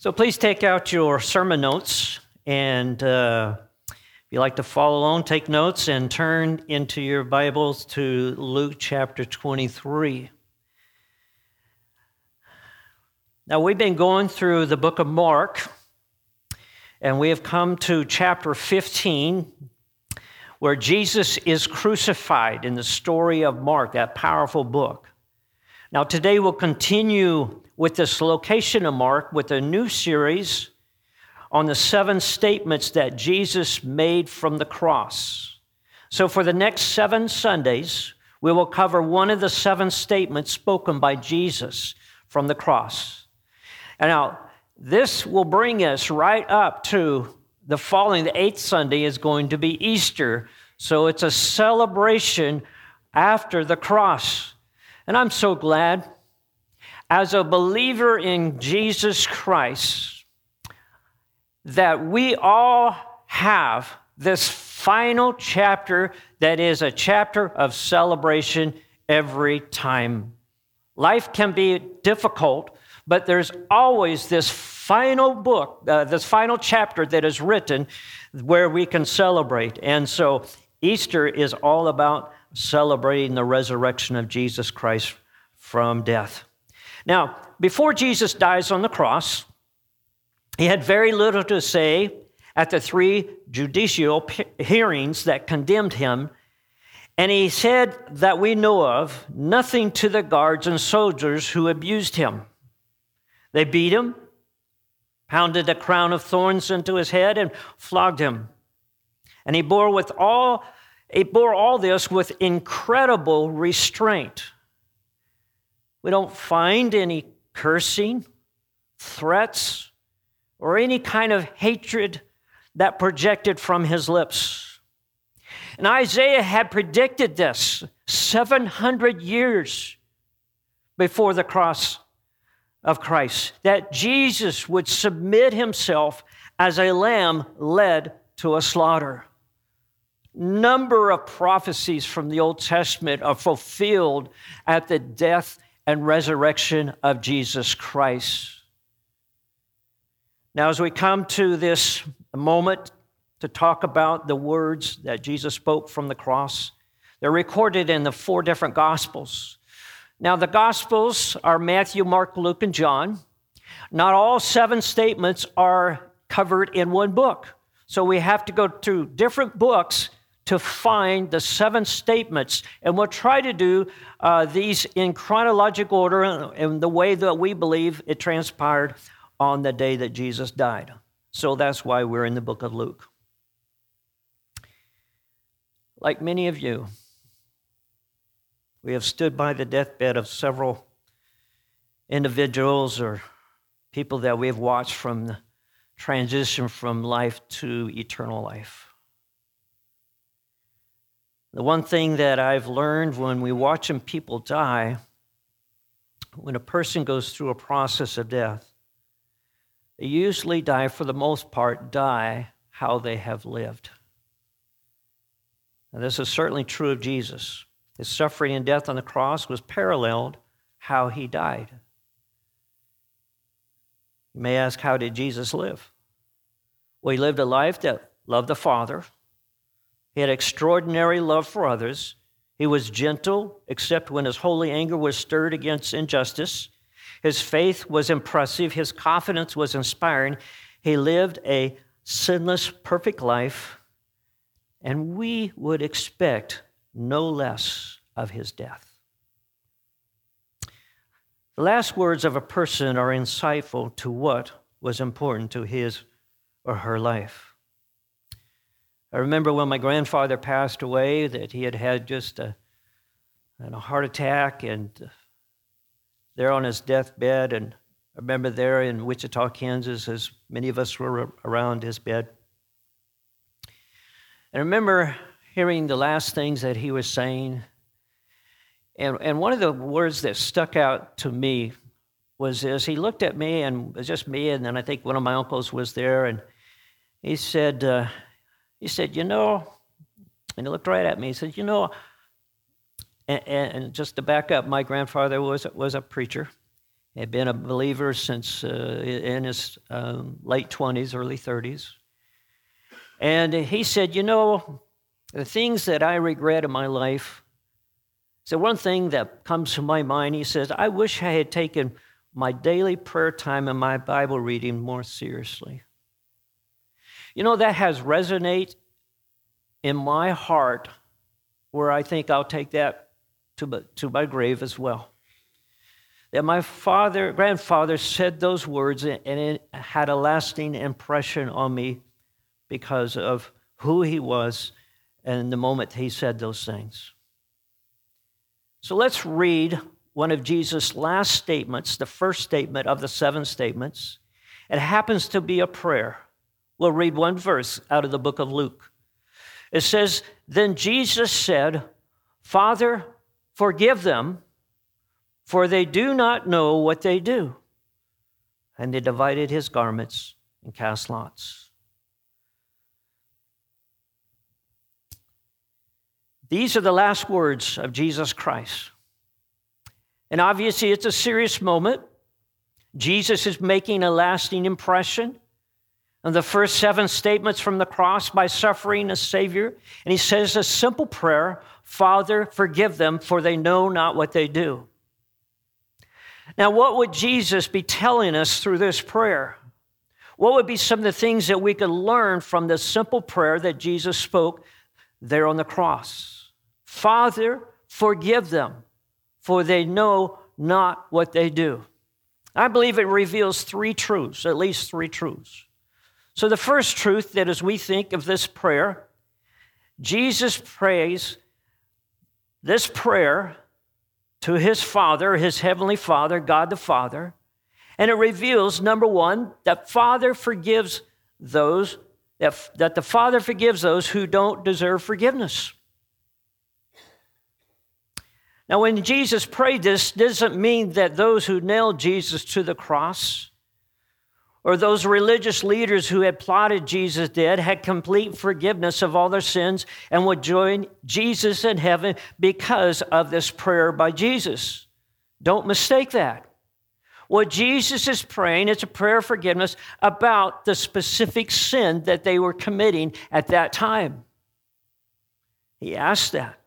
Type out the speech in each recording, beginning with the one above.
So please take out your sermon notes, and uh, if you like to follow along, take notes and turn into your Bibles to Luke chapter 23. Now, we've been going through the book of Mark, and we have come to chapter 15, where Jesus is crucified in the story of Mark, that powerful book. Now, today we'll continue with this location of Mark with a new series on the seven statements that Jesus made from the cross. So, for the next seven Sundays, we will cover one of the seven statements spoken by Jesus from the cross. And now, this will bring us right up to the following, the eighth Sunday is going to be Easter. So, it's a celebration after the cross. And I'm so glad as a believer in Jesus Christ that we all have this final chapter that is a chapter of celebration every time. Life can be difficult, but there's always this final book, uh, this final chapter that is written where we can celebrate. And so Easter is all about celebrating the resurrection of Jesus Christ from death. Now, before Jesus dies on the cross, he had very little to say at the three judicial hearings that condemned him. And he said that we know of nothing to the guards and soldiers who abused him. They beat him, pounded a crown of thorns into his head, and flogged him. And he bore with all he bore all this with incredible restraint. We don't find any cursing, threats, or any kind of hatred that projected from his lips. And Isaiah had predicted this 700 years before the cross of Christ that Jesus would submit himself as a lamb led to a slaughter. Number of prophecies from the Old Testament are fulfilled at the death and resurrection of Jesus Christ. Now, as we come to this moment to talk about the words that Jesus spoke from the cross, they're recorded in the four different Gospels. Now, the Gospels are Matthew, Mark, Luke, and John. Not all seven statements are covered in one book. So we have to go to different books to find the seven statements. And we'll try to do uh, these in chronological order in the way that we believe it transpired on the day that Jesus died. So that's why we're in the book of Luke. Like many of you, we have stood by the deathbed of several individuals or people that we have watched from the transition from life to eternal life. The one thing that I've learned when we watching people die, when a person goes through a process of death, they usually die, for the most part, die how they have lived. And this is certainly true of Jesus. His suffering and death on the cross was paralleled how he died. You may ask, how did Jesus live? Well, he lived a life that loved the Father, he had extraordinary love for others. He was gentle, except when his holy anger was stirred against injustice. His faith was impressive. His confidence was inspiring. He lived a sinless, perfect life, and we would expect no less of his death. The last words of a person are insightful to what was important to his or her life. I remember when my grandfather passed away that he had had just a, a heart attack and there on his deathbed. And I remember there in Wichita, Kansas, as many of us were around his bed. And I remember hearing the last things that he was saying. And, and one of the words that stuck out to me was as he looked at me, and it was just me, and then I think one of my uncles was there, and he said, uh, he said, You know, and he looked right at me. He said, You know, and, and just to back up, my grandfather was, was a preacher. He had been a believer since uh, in his um, late 20s, early 30s. And he said, You know, the things that I regret in my life. So, one thing that comes to my mind, he says, I wish I had taken my daily prayer time and my Bible reading more seriously. You know, that has resonate in my heart where I think I'll take that to, to my grave as well. That my father, grandfather said those words and it had a lasting impression on me because of who he was and the moment he said those things. So let's read one of Jesus' last statements, the first statement of the seven statements. It happens to be a prayer. We'll read one verse out of the book of Luke. It says, Then Jesus said, Father, forgive them, for they do not know what they do. And they divided his garments and cast lots. These are the last words of Jesus Christ. And obviously, it's a serious moment. Jesus is making a lasting impression on the first seven statements from the cross by suffering a Savior. And he says a simple prayer Father, forgive them, for they know not what they do. Now, what would Jesus be telling us through this prayer? What would be some of the things that we could learn from the simple prayer that Jesus spoke there on the cross? Father, forgive them, for they know not what they do. I believe it reveals three truths, at least three truths. So, the first truth that as we think of this prayer, Jesus prays this prayer to his Father, his heavenly Father, God the Father, and it reveals, number one, that Father forgives those, that, that the Father forgives those who don't deserve forgiveness. Now, when Jesus prayed this, doesn't mean that those who nailed Jesus to the cross or those religious leaders who had plotted Jesus dead had complete forgiveness of all their sins and would join Jesus in heaven because of this prayer by Jesus. Don't mistake that. What Jesus is praying is a prayer of forgiveness about the specific sin that they were committing at that time. He asked that.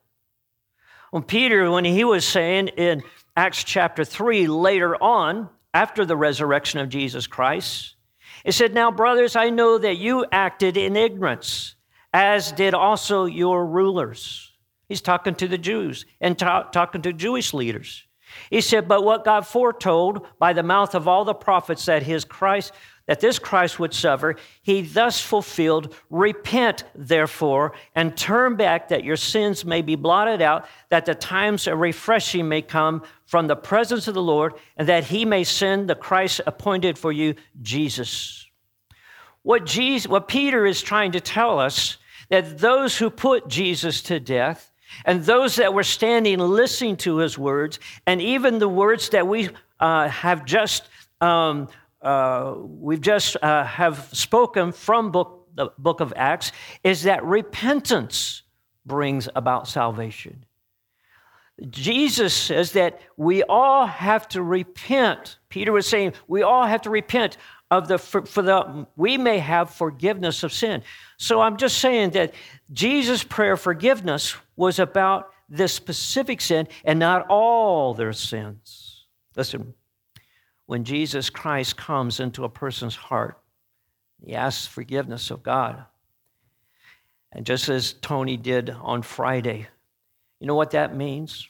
When Peter, when he was saying in Acts chapter 3, later on, after the resurrection of Jesus Christ, it said, Now, brothers, I know that you acted in ignorance, as did also your rulers. He's talking to the Jews and ta- talking to Jewish leaders. He said, But what God foretold by the mouth of all the prophets that his Christ that this Christ would suffer, he thus fulfilled. Repent, therefore, and turn back that your sins may be blotted out, that the times of refreshing may come from the presence of the Lord, and that he may send the Christ appointed for you, Jesus. What, Jesus, what Peter is trying to tell us that those who put Jesus to death, and those that were standing listening to his words, and even the words that we uh, have just um, uh, we've just uh, have spoken from book, the book of Acts is that repentance brings about salvation. Jesus says that we all have to repent. Peter was saying we all have to repent of the for, for the we may have forgiveness of sin. So I'm just saying that Jesus' prayer forgiveness was about this specific sin and not all their sins. Listen, when Jesus Christ comes into a person's heart, he asks forgiveness of God. And just as Tony did on Friday, you know what that means?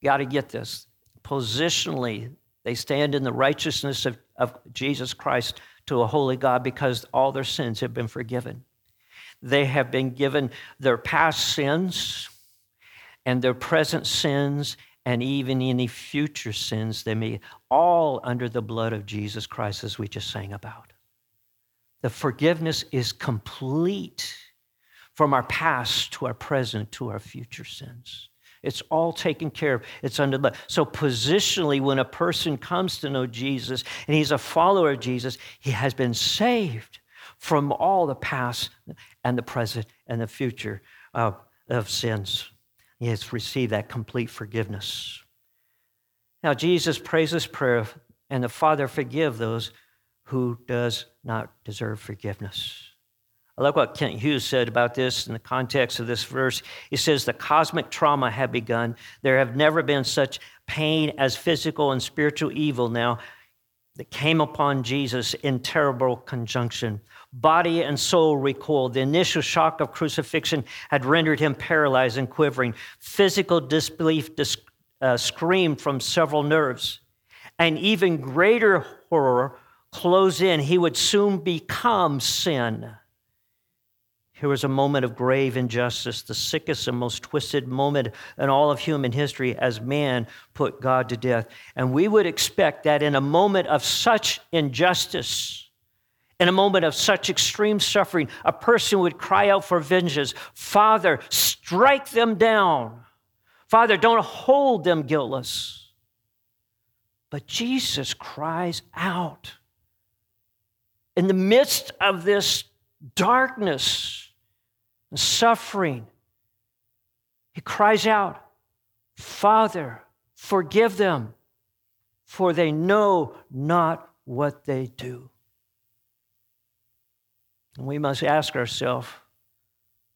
You got to get this. Positionally, they stand in the righteousness of, of Jesus Christ to a holy God because all their sins have been forgiven. They have been given their past sins and their present sins and even any future sins they may, all under the blood of Jesus Christ, as we just sang about. The forgiveness is complete from our past to our present to our future sins. It's all taken care of. It's under the so positionally, when a person comes to know Jesus and he's a follower of Jesus, he has been saved from all the past and the present and the future of, of sins. He has received that complete forgiveness. Now, Jesus prays this prayer, and the Father forgive those who does not deserve forgiveness. I like what Kent Hughes said about this in the context of this verse. He says, The cosmic trauma had begun. There have never been such pain as physical and spiritual evil now that came upon Jesus in terrible conjunction. Body and soul recoiled. The initial shock of crucifixion had rendered him paralyzed and quivering. Physical disbelief dis- uh, screamed from several nerves. And even greater horror closed in. He would soon become sin. Here was a moment of grave injustice, the sickest and most twisted moment in all of human history as man put God to death. And we would expect that in a moment of such injustice, in a moment of such extreme suffering, a person would cry out for vengeance Father, strike them down. Father, don't hold them guiltless. But Jesus cries out in the midst of this darkness and suffering, he cries out, Father, forgive them, for they know not what they do. And we must ask ourselves,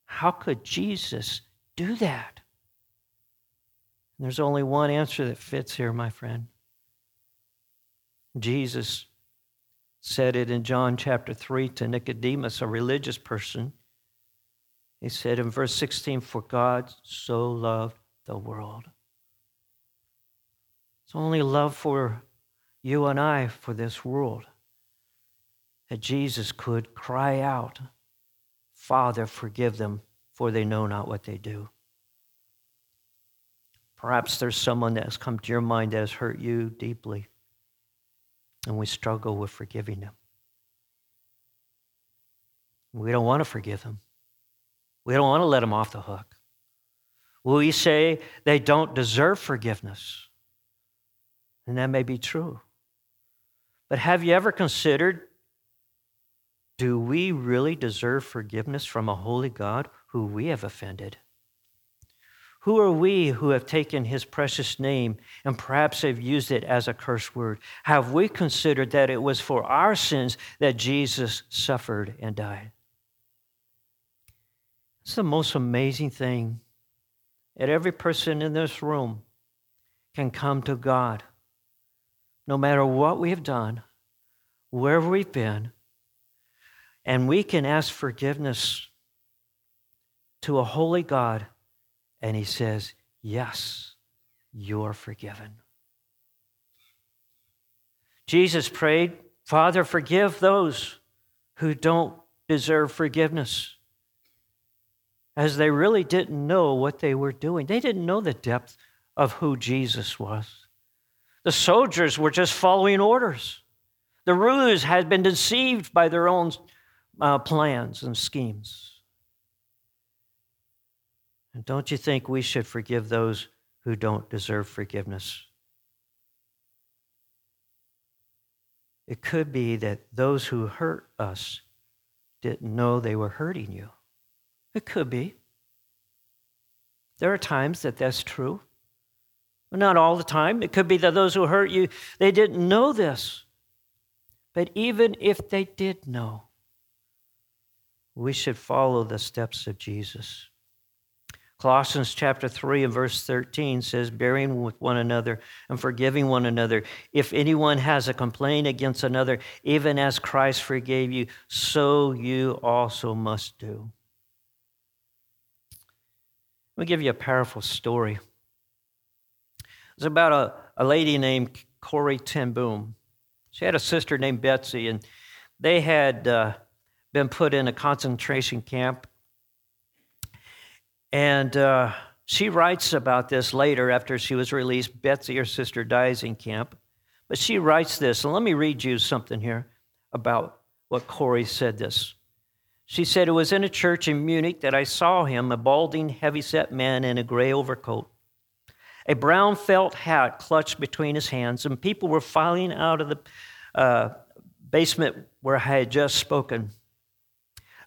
how could Jesus do that? And there's only one answer that fits here, my friend. Jesus said it in John chapter 3 to Nicodemus, a religious person. He said in verse 16, For God so loved the world. It's only love for you and I for this world that Jesus could cry out, Father, forgive them, for they know not what they do. Perhaps there's someone that has come to your mind that has hurt you deeply, and we struggle with forgiving them. We don't want to forgive them. We don't want to let them off the hook. We say they don't deserve forgiveness? And that may be true. But have you ever considered do we really deserve forgiveness from a holy God who we have offended? Who are we who have taken his precious name and perhaps have used it as a curse word? Have we considered that it was for our sins that Jesus suffered and died? It's the most amazing thing that every person in this room can come to God, no matter what we have done, wherever we've been, and we can ask forgiveness to a holy God, and He says, Yes, you're forgiven. Jesus prayed, Father, forgive those who don't deserve forgiveness as they really didn't know what they were doing. They didn't know the depth of who Jesus was. The soldiers were just following orders. The rulers had been deceived by their own uh, plans and schemes. And don't you think we should forgive those who don't deserve forgiveness? It could be that those who hurt us didn't know they were hurting you. It could be. There are times that that's true. But not all the time. It could be that those who hurt you, they didn't know this. But even if they did know, we should follow the steps of Jesus. Colossians chapter 3 and verse 13 says, Bearing with one another and forgiving one another. If anyone has a complaint against another, even as Christ forgave you, so you also must do. Let me give you a powerful story. It's about a, a lady named Corrie ten Boom. She had a sister named Betsy, and they had uh, been put in a concentration camp. And uh, she writes about this later after she was released. Betsy, her sister, dies in camp. But she writes this, and let me read you something here about what Corrie said this. She said, It was in a church in Munich that I saw him, a balding, heavy-set man in a gray overcoat, a brown felt hat clutched between his hands, and people were filing out of the uh, basement where I had just spoken.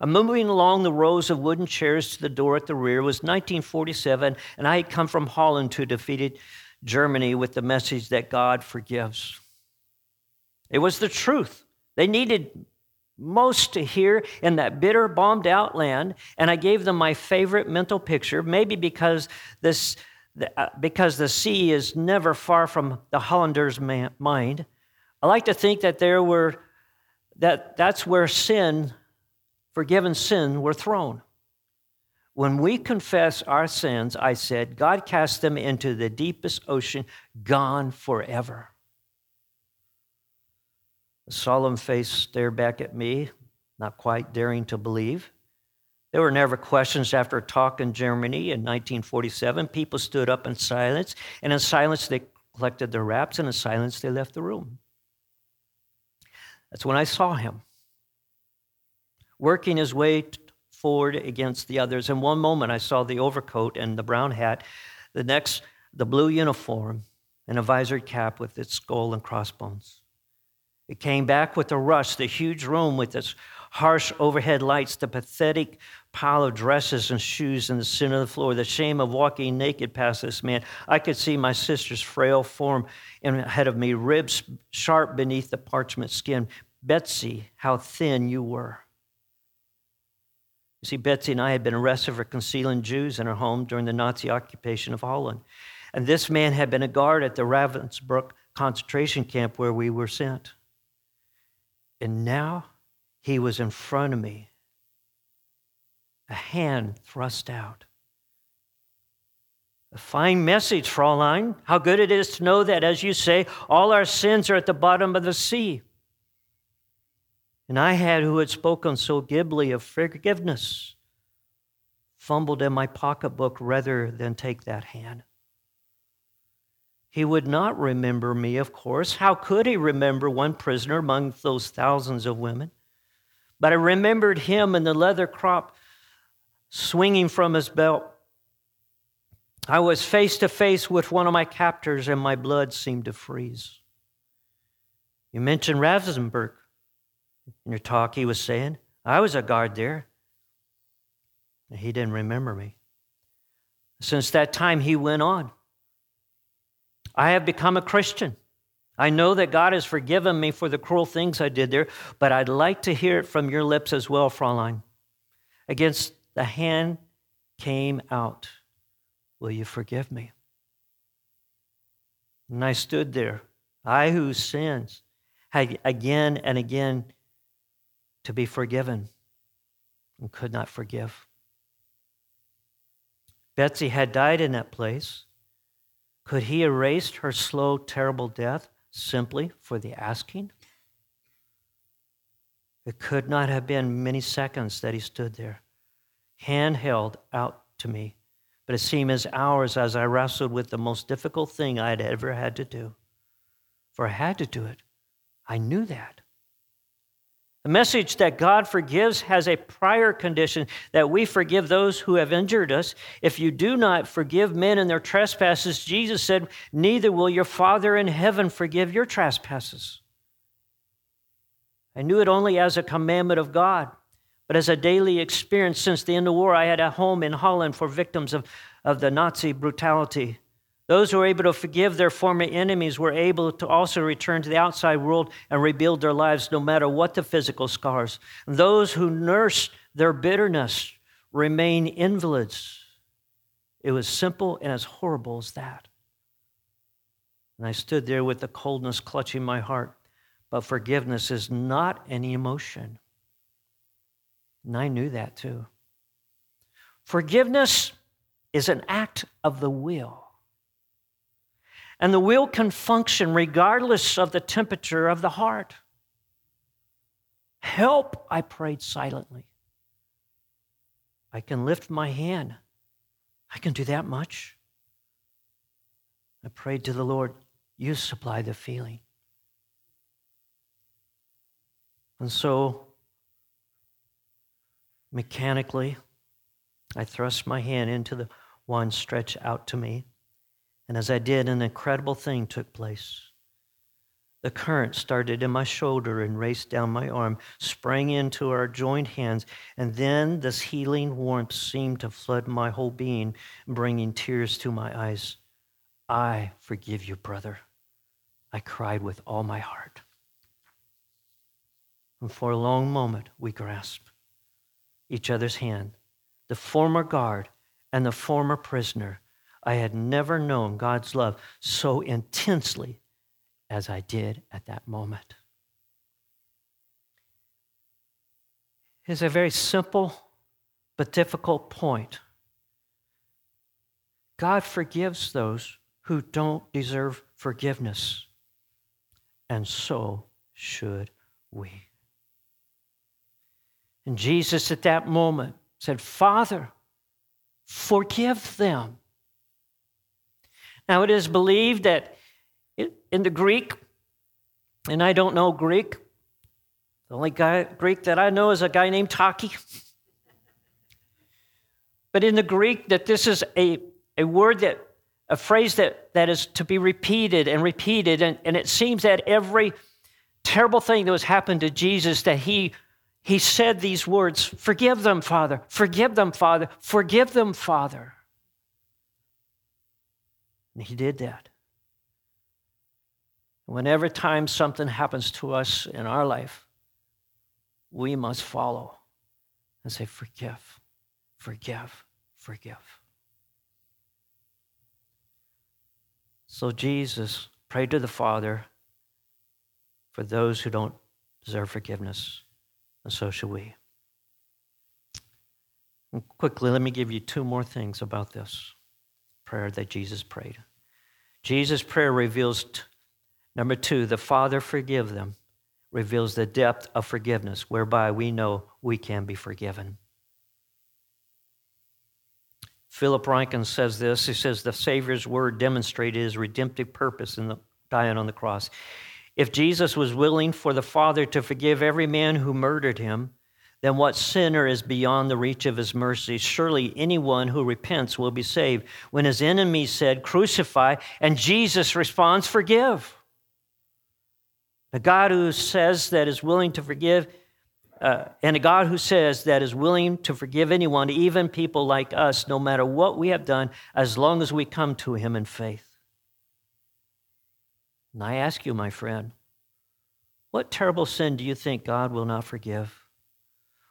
I'm moving along the rows of wooden chairs to the door at the rear. It was 1947, and I had come from Holland to defeated Germany with the message that God forgives. It was the truth. They needed most to hear in that bitter, bombed out land, and I gave them my favorite mental picture, maybe because this. Uh, because the sea is never far from the Hollander's mind, I like to think that there were that that's where sin, forgiven sin, were thrown. When we confess our sins, I said, God cast them into the deepest ocean, gone forever. The solemn face stared back at me, not quite daring to believe. There were never questions after a talk in Germany in 1947. People stood up in silence, and in silence they collected their wraps, and in silence they left the room. That's when I saw him working his way forward against the others. In one moment, I saw the overcoat and the brown hat, the next, the blue uniform, and a visored cap with its skull and crossbones. It came back with a rush, the huge room with its harsh overhead lights, the pathetic pile of dresses and shoes in the center of the floor, the shame of walking naked past this man. I could see my sister's frail form ahead of me, ribs sharp beneath the parchment skin. Betsy, how thin you were. You see, Betsy and I had been arrested for concealing Jews in our home during the Nazi occupation of Holland. And this man had been a guard at the Ravensbrück concentration camp where we were sent. And now he was in front of me, a hand thrust out. A fine message, Fraulein. How good it is to know that, as you say, all our sins are at the bottom of the sea. And I had, who had spoken so glibly of forgiveness, fumbled in my pocketbook rather than take that hand. He would not remember me, of course. How could he remember one prisoner among those thousands of women? But I remembered him and the leather crop swinging from his belt. I was face to face with one of my captors, and my blood seemed to freeze. You mentioned Ravensbrück in your talk, he was saying. I was a guard there. He didn't remember me. Since that time, he went on. I have become a Christian. I know that God has forgiven me for the cruel things I did there, but I'd like to hear it from your lips as well, Fraulein. Against the hand came out. Will you forgive me? And I stood there, I whose sins had again and again to be forgiven and could not forgive. Betsy had died in that place. Could he erase her slow, terrible death simply for the asking? It could not have been many seconds that he stood there, hand held out to me, but it seemed as hours as I wrestled with the most difficult thing I had ever had to do. For I had to do it. I knew that. The message that God forgives has a prior condition that we forgive those who have injured us. If you do not forgive men in their trespasses, Jesus said, neither will your Father in heaven forgive your trespasses. I knew it only as a commandment of God, but as a daily experience since the end of the war. I had a home in Holland for victims of, of the Nazi brutality. Those who were able to forgive their former enemies were able to also return to the outside world and rebuild their lives no matter what the physical scars. And those who nursed their bitterness remain invalids. It was simple and as horrible as that. And I stood there with the coldness clutching my heart. But forgiveness is not an emotion. And I knew that too. Forgiveness is an act of the will. And the will can function regardless of the temperature of the heart. Help, I prayed silently. I can lift my hand. I can do that much. I prayed to the Lord, you supply the feeling. And so, mechanically, I thrust my hand into the one stretched out to me. And as I did, an incredible thing took place. The current started in my shoulder and raced down my arm, sprang into our joined hands, and then this healing warmth seemed to flood my whole being, bringing tears to my eyes. I forgive you, brother. I cried with all my heart. And for a long moment, we grasped each other's hand. The former guard and the former prisoner. I had never known God's love so intensely as I did at that moment. It's a very simple but difficult point. God forgives those who don't deserve forgiveness, and so should we. And Jesus at that moment said, Father, forgive them. Now, it is believed that in the Greek, and I don't know Greek, the only guy, Greek that I know is a guy named Taki. But in the Greek, that this is a, a word that, a phrase that, that is to be repeated and repeated. And, and it seems that every terrible thing that was happened to Jesus, that he he said these words Forgive them, Father. Forgive them, Father. Forgive them, Father. And he did that. Whenever time something happens to us in our life, we must follow and say, Forgive, forgive, forgive. So Jesus prayed to the Father for those who don't deserve forgiveness and so shall we. And quickly, let me give you two more things about this prayer that Jesus prayed. Jesus' prayer reveals, number two, the Father forgive them, reveals the depth of forgiveness whereby we know we can be forgiven. Philip Ryken says this. He says the Savior's word demonstrated his redemptive purpose in the dying on the cross. If Jesus was willing for the Father to forgive every man who murdered him, then what sinner is beyond the reach of his mercy? Surely anyone who repents will be saved. When his enemies said, Crucify, and Jesus responds, Forgive. A God who says that is willing to forgive, uh, and a God who says that is willing to forgive anyone, even people like us, no matter what we have done, as long as we come to him in faith. And I ask you, my friend, what terrible sin do you think God will not forgive?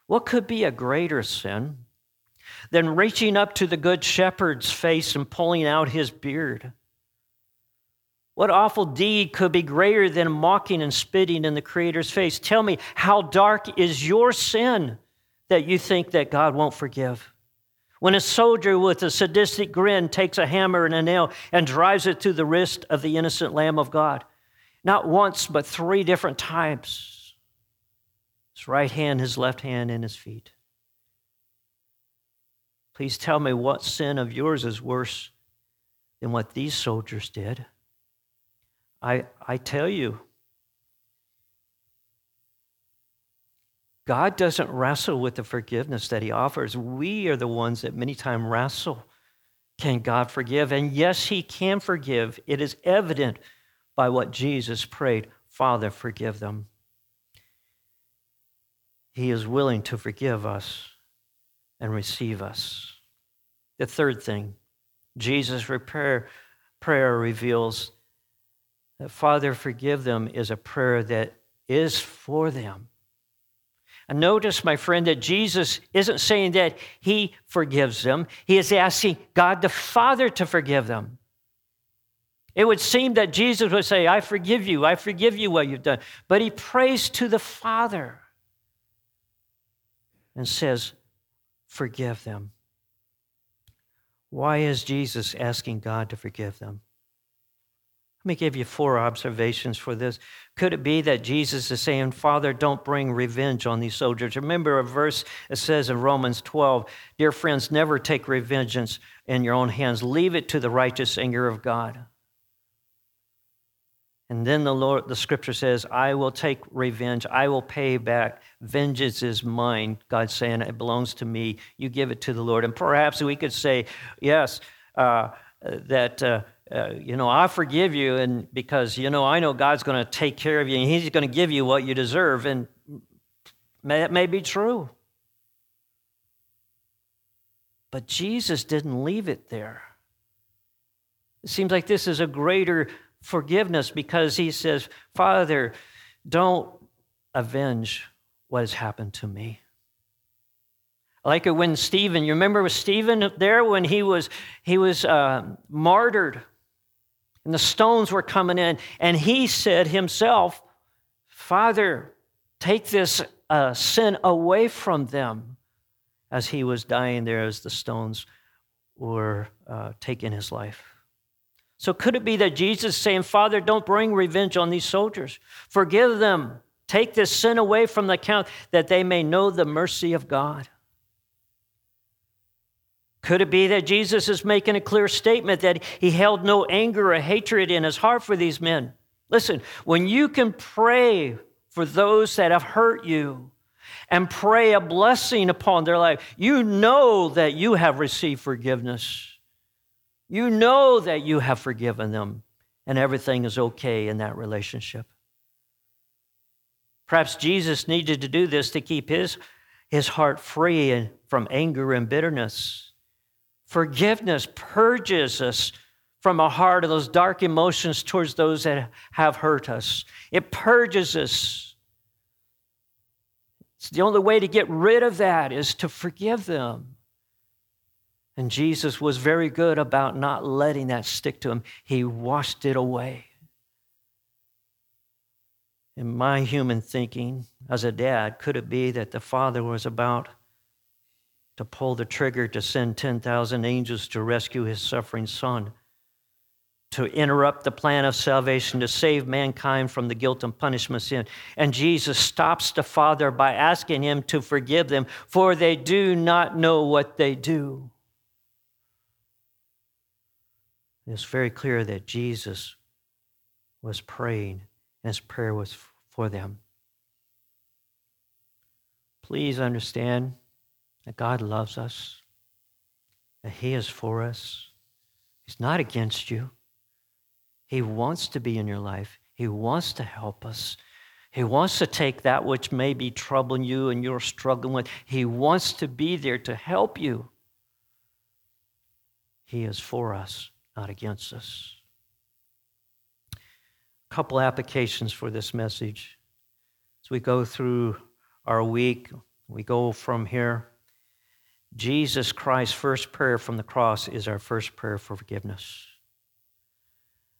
What could be a greater sin than reaching up to the good shepherd's face and pulling out his beard? What awful deed could be greater than mocking and spitting in the Creator's face? Tell me, how dark is your sin that you think that God won't forgive? When a soldier with a sadistic grin takes a hammer and a nail and drives it through the wrist of the innocent Lamb of God, not once, but three different times his right hand, his left hand, and his feet. Please tell me what sin of yours is worse than what these soldiers did. I, I tell you, God doesn't wrestle with the forgiveness that He offers. We are the ones that many times wrestle. Can God forgive? And yes, He can forgive. It is evident by what Jesus prayed Father, forgive them. He is willing to forgive us and receive us. The third thing, Jesus' prayer, prayer reveals that Father, forgive them is a prayer that is for them. And notice, my friend, that Jesus isn't saying that he forgives them. He is asking God the Father to forgive them. It would seem that Jesus would say, I forgive you, I forgive you what you've done. But he prays to the Father and says, Forgive them. Why is Jesus asking God to forgive them? Let me give you four observations for this. Could it be that Jesus is saying, Father, don't bring revenge on these soldiers? Remember a verse that says in Romans 12, Dear friends, never take revenge in your own hands. Leave it to the righteous anger of God. And then the Lord, the scripture says, I will take revenge. I will pay back. Vengeance is mine. God's saying it belongs to me. You give it to the Lord. And perhaps we could say, yes, uh, that. Uh, uh, you know, I forgive you, and because, you know, I know God's going to take care of you and He's going to give you what you deserve. And that may be true. But Jesus didn't leave it there. It seems like this is a greater forgiveness because he says, Father, don't avenge what has happened to me. I like it when Stephen, you remember with Stephen there when he was, he was uh, martyred and the stones were coming in, and he said himself, Father, take this uh, sin away from them as he was dying there as the stones were uh, taking his life. So, could it be that Jesus is saying, Father, don't bring revenge on these soldiers? Forgive them. Take this sin away from the count that they may know the mercy of God. Could it be that Jesus is making a clear statement that he held no anger or hatred in his heart for these men? Listen, when you can pray for those that have hurt you and pray a blessing upon their life, you know that you have received forgiveness. You know that you have forgiven them and everything is okay in that relationship. Perhaps Jesus needed to do this to keep his, his heart free from anger and bitterness. Forgiveness purges us from a heart of those dark emotions towards those that have hurt us. It purges us. It's the only way to get rid of that is to forgive them. And Jesus was very good about not letting that stick to him, he washed it away. In my human thinking as a dad, could it be that the father was about to pull the trigger to send 10,000 angels to rescue his suffering son? To interrupt the plan of salvation, to save mankind from the guilt and punishment sin. And Jesus stops the Father by asking him to forgive them, for they do not know what they do. It's very clear that Jesus was praying, and his prayer was for them. Please understand that God loves us, that He is for us. He's not against you. He wants to be in your life, He wants to help us. He wants to take that which may be troubling you and you're struggling with. He wants to be there to help you. He is for us not against us. A couple applications for this message. As we go through our week, we go from here. Jesus Christ's first prayer from the cross is our first prayer for forgiveness.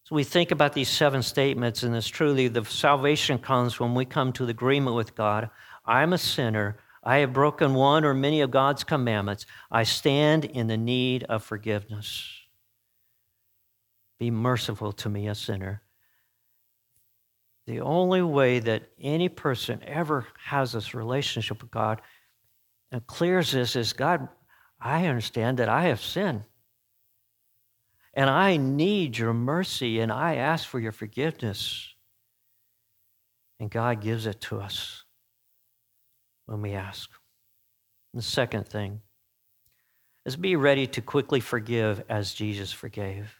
So we think about these seven statements, and it's truly the salvation comes when we come to the agreement with God. I'm a sinner. I have broken one or many of God's commandments. I stand in the need of forgiveness. Be merciful to me, a sinner. The only way that any person ever has this relationship with God and clears this is God, I understand that I have sinned. And I need your mercy and I ask for your forgiveness. And God gives it to us when we ask. The second thing is be ready to quickly forgive as Jesus forgave.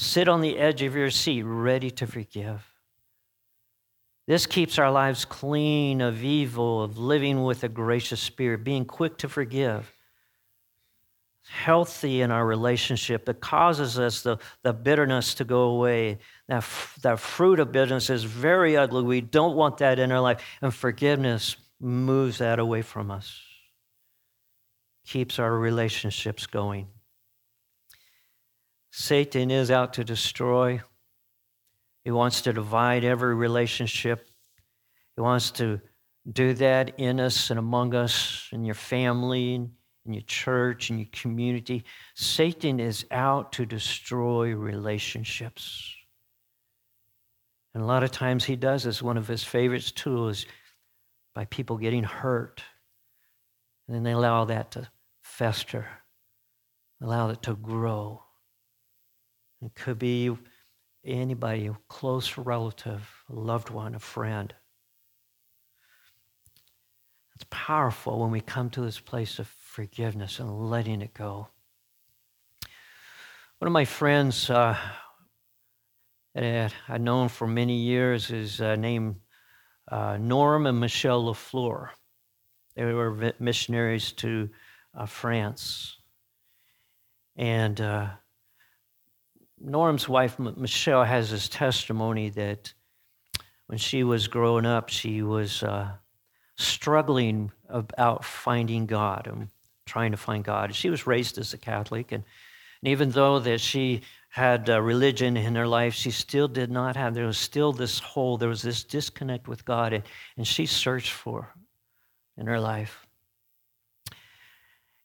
Sit on the edge of your seat, ready to forgive. This keeps our lives clean of evil, of living with a gracious spirit, being quick to forgive. Healthy in our relationship. It causes us the, the bitterness to go away. That, that fruit of bitterness is very ugly. We don't want that in our life. And forgiveness moves that away from us, keeps our relationships going. Satan is out to destroy. He wants to divide every relationship. He wants to do that in us and among us, in your family, in your church, in your community. Satan is out to destroy relationships. And a lot of times he does this. One of his favorite tools by people getting hurt. And then they allow that to fester, allow it to grow. It could be anybody, a close relative, a loved one, a friend. It's powerful when we come to this place of forgiveness and letting it go. One of my friends uh, that I've known for many years is uh, named uh, Norm and Michelle LaFleur. They were missionaries to uh, France. And uh, Norm's wife, Michelle, has this testimony that when she was growing up, she was uh, struggling about finding God and trying to find God. She was raised as a Catholic, and, and even though that she had uh, religion in her life, she still did not have. There was still this hole. There was this disconnect with God, and, and she searched for in her life.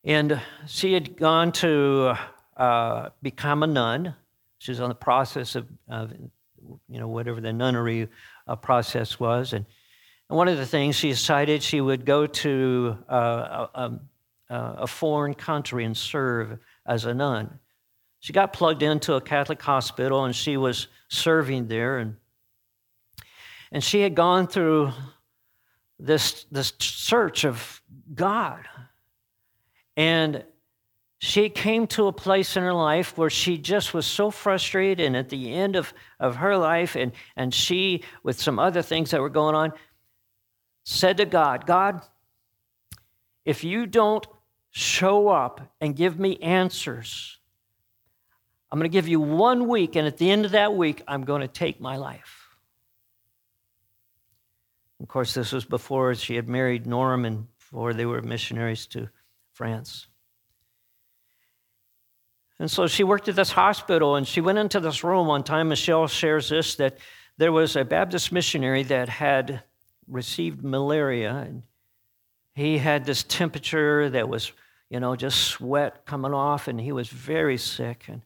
And she had gone to uh, become a nun. She was on the process of, of you know, whatever the nunnery uh, process was. And, and, one of the things she decided she would go to uh, a, a foreign country and serve as a nun. She got plugged into a Catholic hospital and she was serving there. And, and she had gone through this, this search of God. And she came to a place in her life where she just was so frustrated and at the end of, of her life and, and she with some other things that were going on said to god god if you don't show up and give me answers i'm going to give you one week and at the end of that week i'm going to take my life. Of course this was before she had married norm and before they were missionaries to france and so she worked at this hospital and she went into this room one time. Michelle shares this that there was a Baptist missionary that had received malaria and he had this temperature that was, you know, just sweat coming off and he was very sick. And,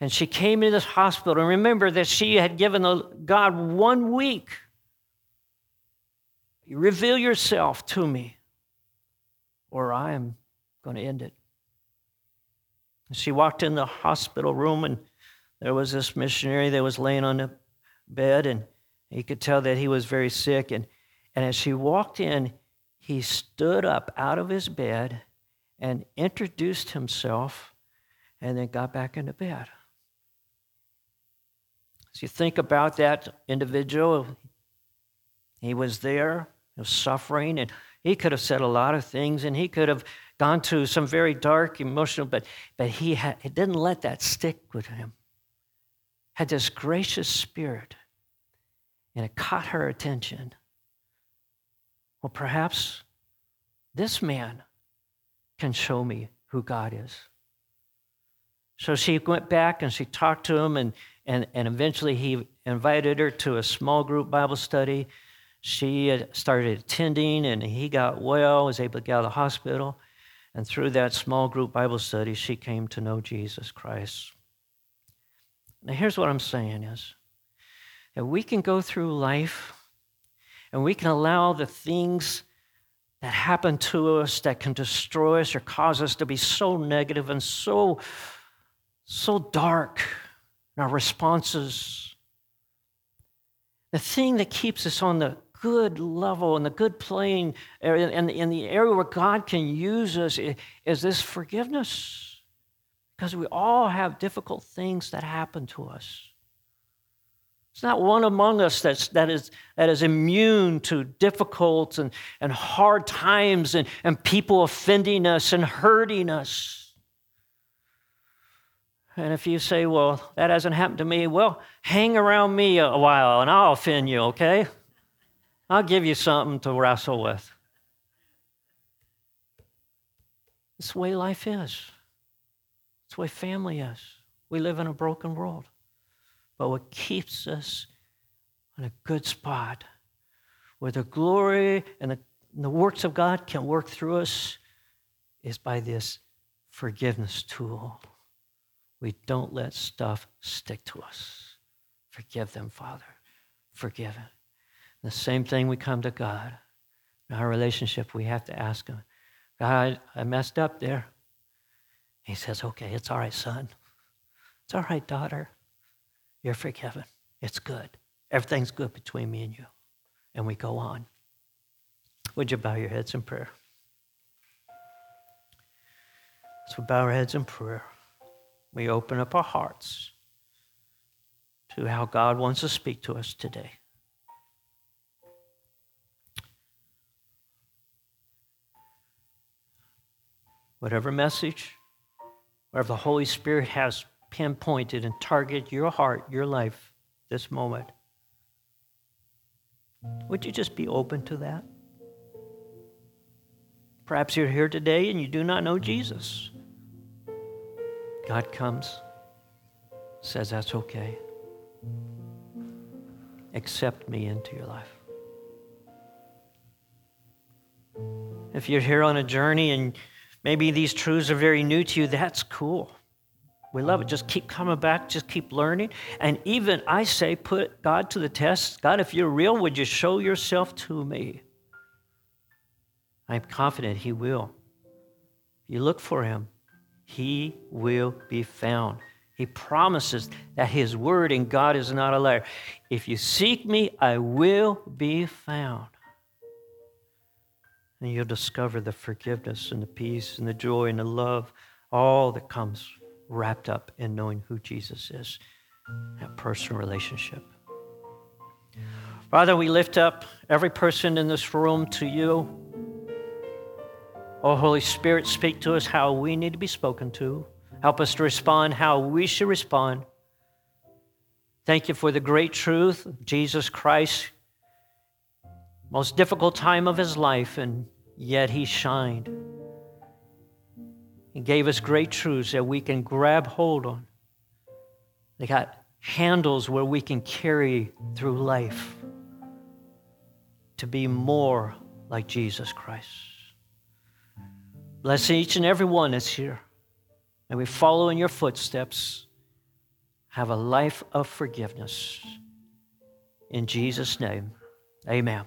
and she came into this hospital and remember that she had given God one week. Reveal yourself to me or I am going to end it. She walked in the hospital room, and there was this missionary that was laying on the bed, and he could tell that he was very sick. And, and as she walked in, he stood up out of his bed and introduced himself and then got back into bed. As you think about that individual, he was there, he was suffering, and he could have said a lot of things, and he could have gone to some very dark, emotional, but, but he, had, he didn't let that stick with him. Had this gracious spirit, and it caught her attention. Well, perhaps this man can show me who God is. So she went back and she talked to him, and, and, and eventually he invited her to a small group Bible study. She started attending, and he got well, was able to get out of the hospital. And through that small group Bible study, she came to know Jesus Christ. Now, here's what I'm saying is that we can go through life and we can allow the things that happen to us that can destroy us or cause us to be so negative and so, so dark in our responses. The thing that keeps us on the good level and the good playing and in the area where God can use us is this forgiveness. Because we all have difficult things that happen to us. It's not one among us that's, that, is, that is immune to difficult and, and hard times and, and people offending us and hurting us. And if you say, well, that hasn't happened to me, well, hang around me a while and I'll offend you, okay? I'll give you something to wrestle with. It's the way life is. It's the way family is. We live in a broken world. But what keeps us in a good spot where the glory and the, and the works of God can work through us is by this forgiveness tool. We don't let stuff stick to us. Forgive them, Father. Forgive it. The same thing we come to God. In our relationship, we have to ask Him, God, I messed up there. He says, Okay, it's all right, son. It's all right, daughter. You're forgiven. It's good. Everything's good between me and you. And we go on. Would you bow your heads in prayer? As we bow our heads in prayer, we open up our hearts to how God wants to speak to us today. Whatever message, whatever the Holy Spirit has pinpointed and targeted your heart, your life, this moment. Would you just be open to that? Perhaps you're here today and you do not know Jesus. God comes, says, That's okay. Accept me into your life. If you're here on a journey and maybe these truths are very new to you, that's cool. We love it. Just keep coming back, just keep learning. And even I say, put God to the test. God, if you're real, would you show yourself to me? I'm confident He will. You look for Him, He will be found. He promises that His word in God is not a liar. If you seek me, I will be found. And you'll discover the forgiveness and the peace and the joy and the love, all that comes wrapped up in knowing who Jesus is, that personal relationship. Father, we lift up every person in this room to you. Oh, Holy Spirit, speak to us how we need to be spoken to. Help us to respond how we should respond. Thank you for the great truth Jesus Christ, most difficult time of his life, and yet he shined. He gave us great truths that we can grab hold on. They got handles where we can carry through life to be more like Jesus Christ. Bless each and every one that's here. And we follow in your footsteps. Have a life of forgiveness. In Jesus' name, amen.